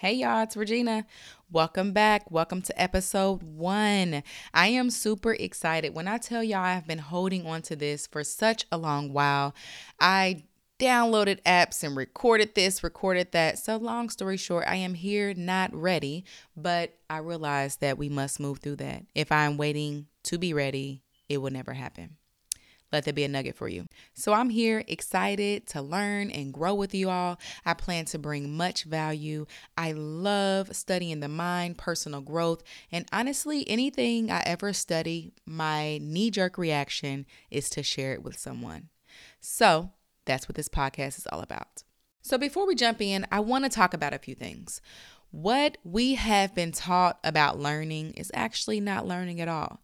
Hey y'all, it's Regina. Welcome back. Welcome to episode one. I am super excited. When I tell y'all I've been holding on to this for such a long while, I downloaded apps and recorded this, recorded that. So, long story short, I am here not ready, but I realize that we must move through that. If I'm waiting to be ready, it will never happen let there be a nugget for you. So I'm here excited to learn and grow with you all. I plan to bring much value. I love studying the mind, personal growth, and honestly, anything I ever study, my knee jerk reaction is to share it with someone. So that's what this podcast is all about. So before we jump in, I want to talk about a few things. What we have been taught about learning is actually not learning at all.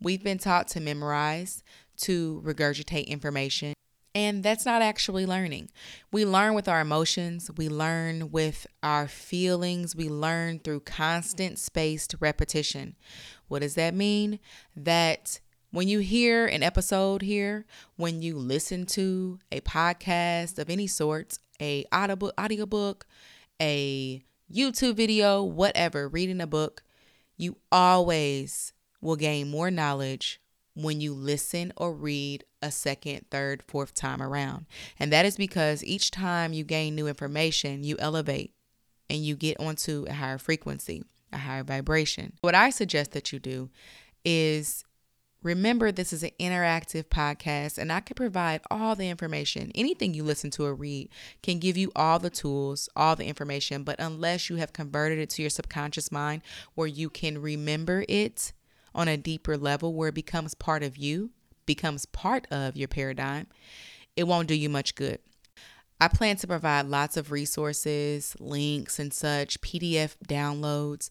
We've been taught to memorize, to regurgitate information. And that's not actually learning. We learn with our emotions, we learn with our feelings, we learn through constant spaced repetition. What does that mean? That when you hear an episode here, when you listen to a podcast of any sort, a audible audiobook, a YouTube video, whatever, reading a book, you always will gain more knowledge when you listen or read a second, third, fourth time around. And that is because each time you gain new information, you elevate and you get onto a higher frequency, a higher vibration. What I suggest that you do is remember this is an interactive podcast and I can provide all the information. Anything you listen to or read can give you all the tools, all the information, but unless you have converted it to your subconscious mind where you can remember it on a deeper level where it becomes part of you, becomes part of your paradigm, it won't do you much good. I plan to provide lots of resources, links, and such, PDF downloads.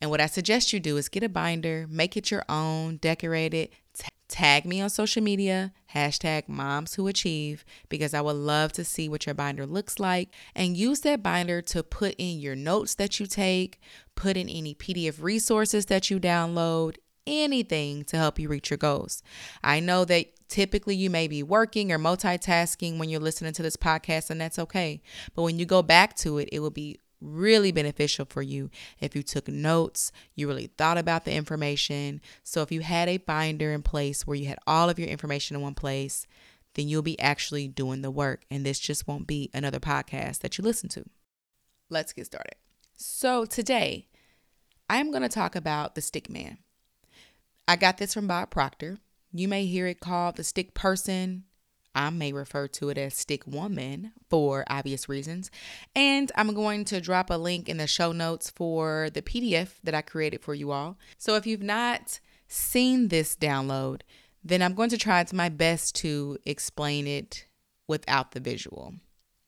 And what I suggest you do is get a binder, make it your own, decorate it, t- tag me on social media, hashtag moms who achieve, because I would love to see what your binder looks like. And use that binder to put in your notes that you take, put in any PDF resources that you download, anything to help you reach your goals. I know that typically you may be working or multitasking when you're listening to this podcast, and that's okay. But when you go back to it, it will be really beneficial for you if you took notes, you really thought about the information. So if you had a binder in place where you had all of your information in one place, then you'll be actually doing the work. And this just won't be another podcast that you listen to. Let's get started. So today, I'm going to talk about the stick man. I got this from Bob Proctor. You may hear it called the stick person. I may refer to it as stick woman for obvious reasons. And I'm going to drop a link in the show notes for the PDF that I created for you all. So if you've not seen this download, then I'm going to try my best to explain it without the visual.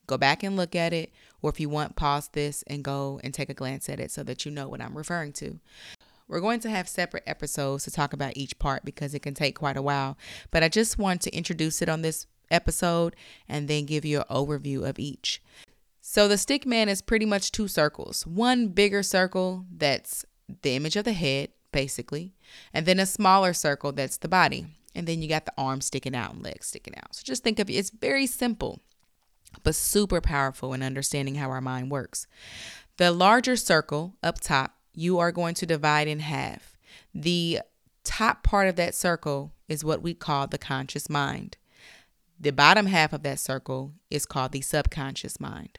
Go back and look at it, or if you want, pause this and go and take a glance at it so that you know what I'm referring to. We're going to have separate episodes to talk about each part because it can take quite a while. But I just want to introduce it on this episode and then give you an overview of each. So the stick man is pretty much two circles. One bigger circle that's the image of the head, basically, and then a smaller circle that's the body. And then you got the arms sticking out and legs sticking out. So just think of it, it's very simple, but super powerful in understanding how our mind works. The larger circle up top you are going to divide in half. The top part of that circle is what we call the conscious mind. The bottom half of that circle is called the subconscious mind.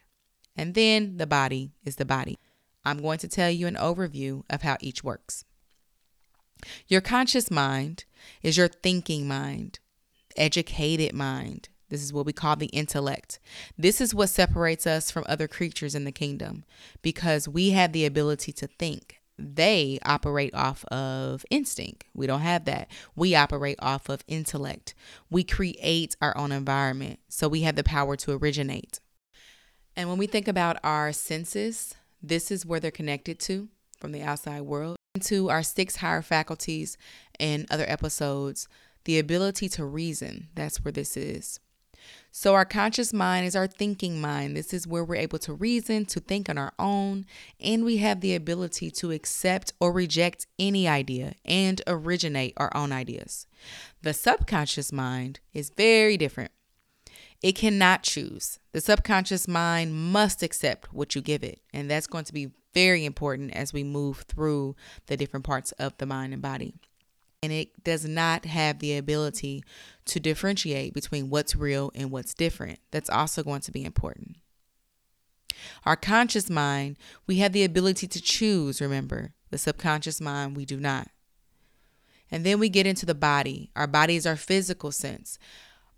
And then the body is the body. I'm going to tell you an overview of how each works. Your conscious mind is your thinking mind, educated mind. This is what we call the intellect. This is what separates us from other creatures in the kingdom because we have the ability to think. They operate off of instinct. We don't have that. We operate off of intellect. We create our own environment. So we have the power to originate. And when we think about our senses, this is where they're connected to from the outside world. To our six higher faculties in other episodes, the ability to reason, that's where this is. So, our conscious mind is our thinking mind. This is where we're able to reason, to think on our own, and we have the ability to accept or reject any idea and originate our own ideas. The subconscious mind is very different. It cannot choose. The subconscious mind must accept what you give it. And that's going to be very important as we move through the different parts of the mind and body. And it does not have the ability to differentiate between what's real and what's different. That's also going to be important. Our conscious mind, we have the ability to choose, remember. The subconscious mind, we do not. And then we get into the body. Our body is our physical sense.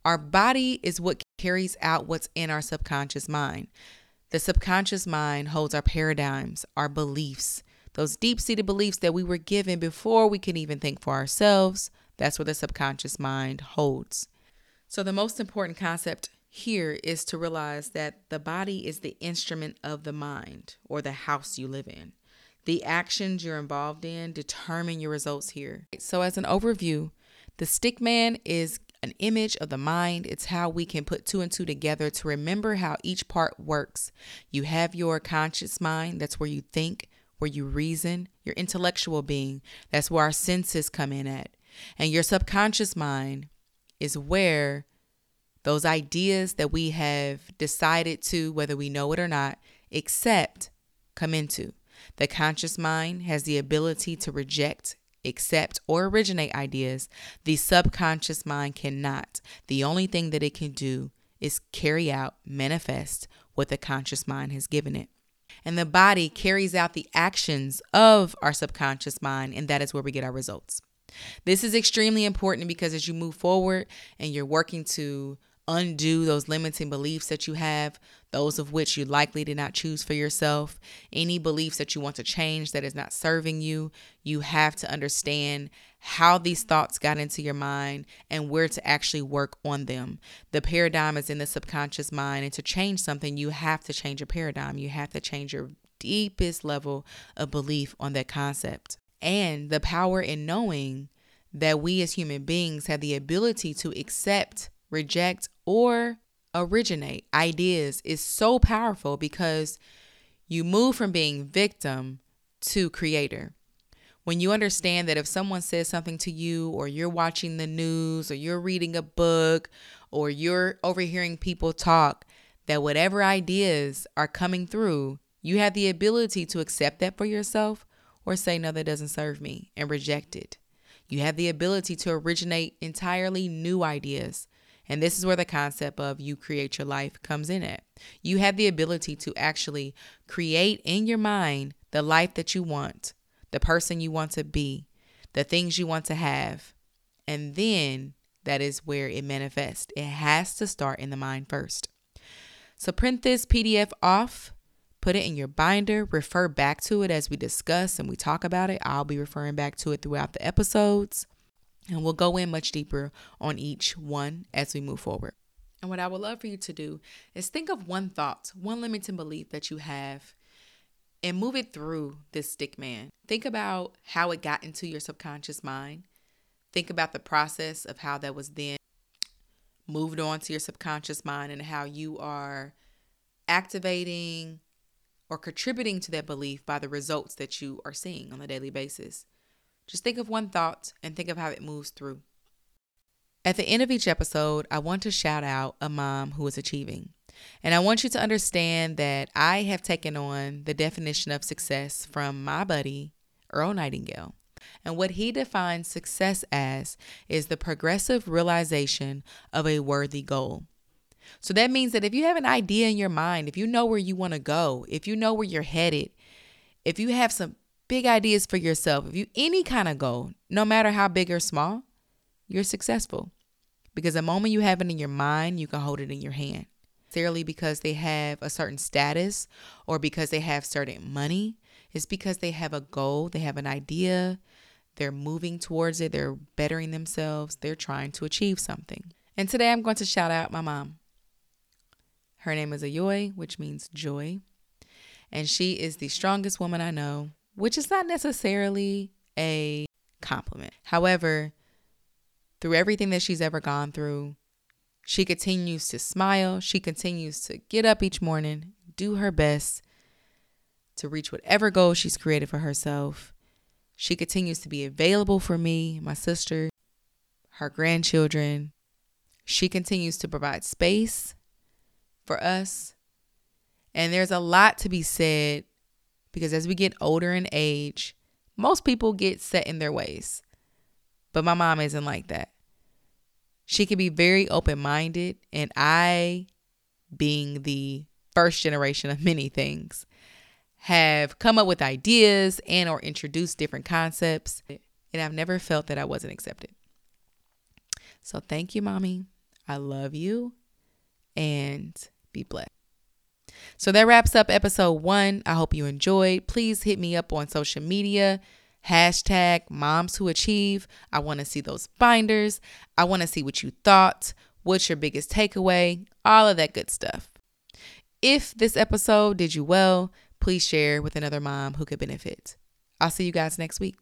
Our body is what carries out what's in our subconscious mind. The subconscious mind holds our paradigms, our beliefs, those deep seated beliefs that we were given before we can even think for ourselves. That's what the subconscious mind holds. So, the most important concept here is to realize that the body is the instrument of the mind or the house you live in. The actions you're involved in determine your results here. So, as an overview, the stick man is an image of the mind. It's how we can put two and two together to remember how each part works. You have your conscious mind, that's where you think, where you reason, your intellectual being, that's where our senses come in at. And your subconscious mind is where those ideas that we have decided to, whether we know it or not, accept, come into. The conscious mind has the ability to reject, accept, or originate ideas. The subconscious mind cannot. The only thing that it can do is carry out, manifest what the conscious mind has given it. And the body carries out the actions of our subconscious mind, and that is where we get our results. This is extremely important because as you move forward and you're working to undo those limiting beliefs that you have, those of which you likely did not choose for yourself, any beliefs that you want to change that is not serving you, you have to understand how these thoughts got into your mind and where to actually work on them. The paradigm is in the subconscious mind, and to change something, you have to change your paradigm. You have to change your deepest level of belief on that concept. And the power in knowing that we as human beings have the ability to accept, reject, or originate ideas is so powerful because you move from being victim to creator. When you understand that if someone says something to you, or you're watching the news, or you're reading a book, or you're overhearing people talk, that whatever ideas are coming through, you have the ability to accept that for yourself or say, no, that doesn't serve me and reject it. You have the ability to originate entirely new ideas and this is where the concept of you create your life comes in at. You have the ability to actually create in your mind the life that you want, the person you want to be, the things you want to have. And then that is where it manifests. It has to start in the mind first. So print this PDF off, put it in your binder, refer back to it as we discuss and we talk about it. I'll be referring back to it throughout the episodes. And we'll go in much deeper on each one as we move forward. And what I would love for you to do is think of one thought, one limiting belief that you have, and move it through this stick man. Think about how it got into your subconscious mind. Think about the process of how that was then moved on to your subconscious mind and how you are activating or contributing to that belief by the results that you are seeing on a daily basis. Just think of one thought and think of how it moves through. At the end of each episode, I want to shout out a mom who is achieving. And I want you to understand that I have taken on the definition of success from my buddy, Earl Nightingale. And what he defines success as is the progressive realization of a worthy goal. So that means that if you have an idea in your mind, if you know where you want to go, if you know where you're headed, if you have some big ideas for yourself, if you any kind of goal, no matter how big or small, you're successful. Because the moment you have it in your mind, you can hold it in your hand. Necessarily because they have a certain status or because they have certain money. It's because they have a goal, they have an idea, they're moving towards it, they're bettering themselves, they're trying to achieve something. And today I'm going to shout out my mom. Her name is Ayo, which means joy. And she is the strongest woman I know which is not necessarily a compliment. However, through everything that she's ever gone through, she continues to smile. She continues to get up each morning, do her best to reach whatever goal she's created for herself. She continues to be available for me, my sister, her grandchildren. She continues to provide space for us. And there's a lot to be said because as we get older in age, most people get set in their ways. But my mom isn't like that. She can be very open minded, and I, being the first generation of many things, have come up with ideas and or introduced different concepts and I've never felt that I wasn't accepted. So thank you, mommy. I love you and be blessed. So that wraps up episode one. I hope you enjoyed. Please hit me up on social media. Hashtag moms who achieve. I want to see those binders. I want to see what you thought. What's your biggest takeaway? All of that good stuff. If this episode did you well, please share with another mom who could benefit. I'll see you guys next week.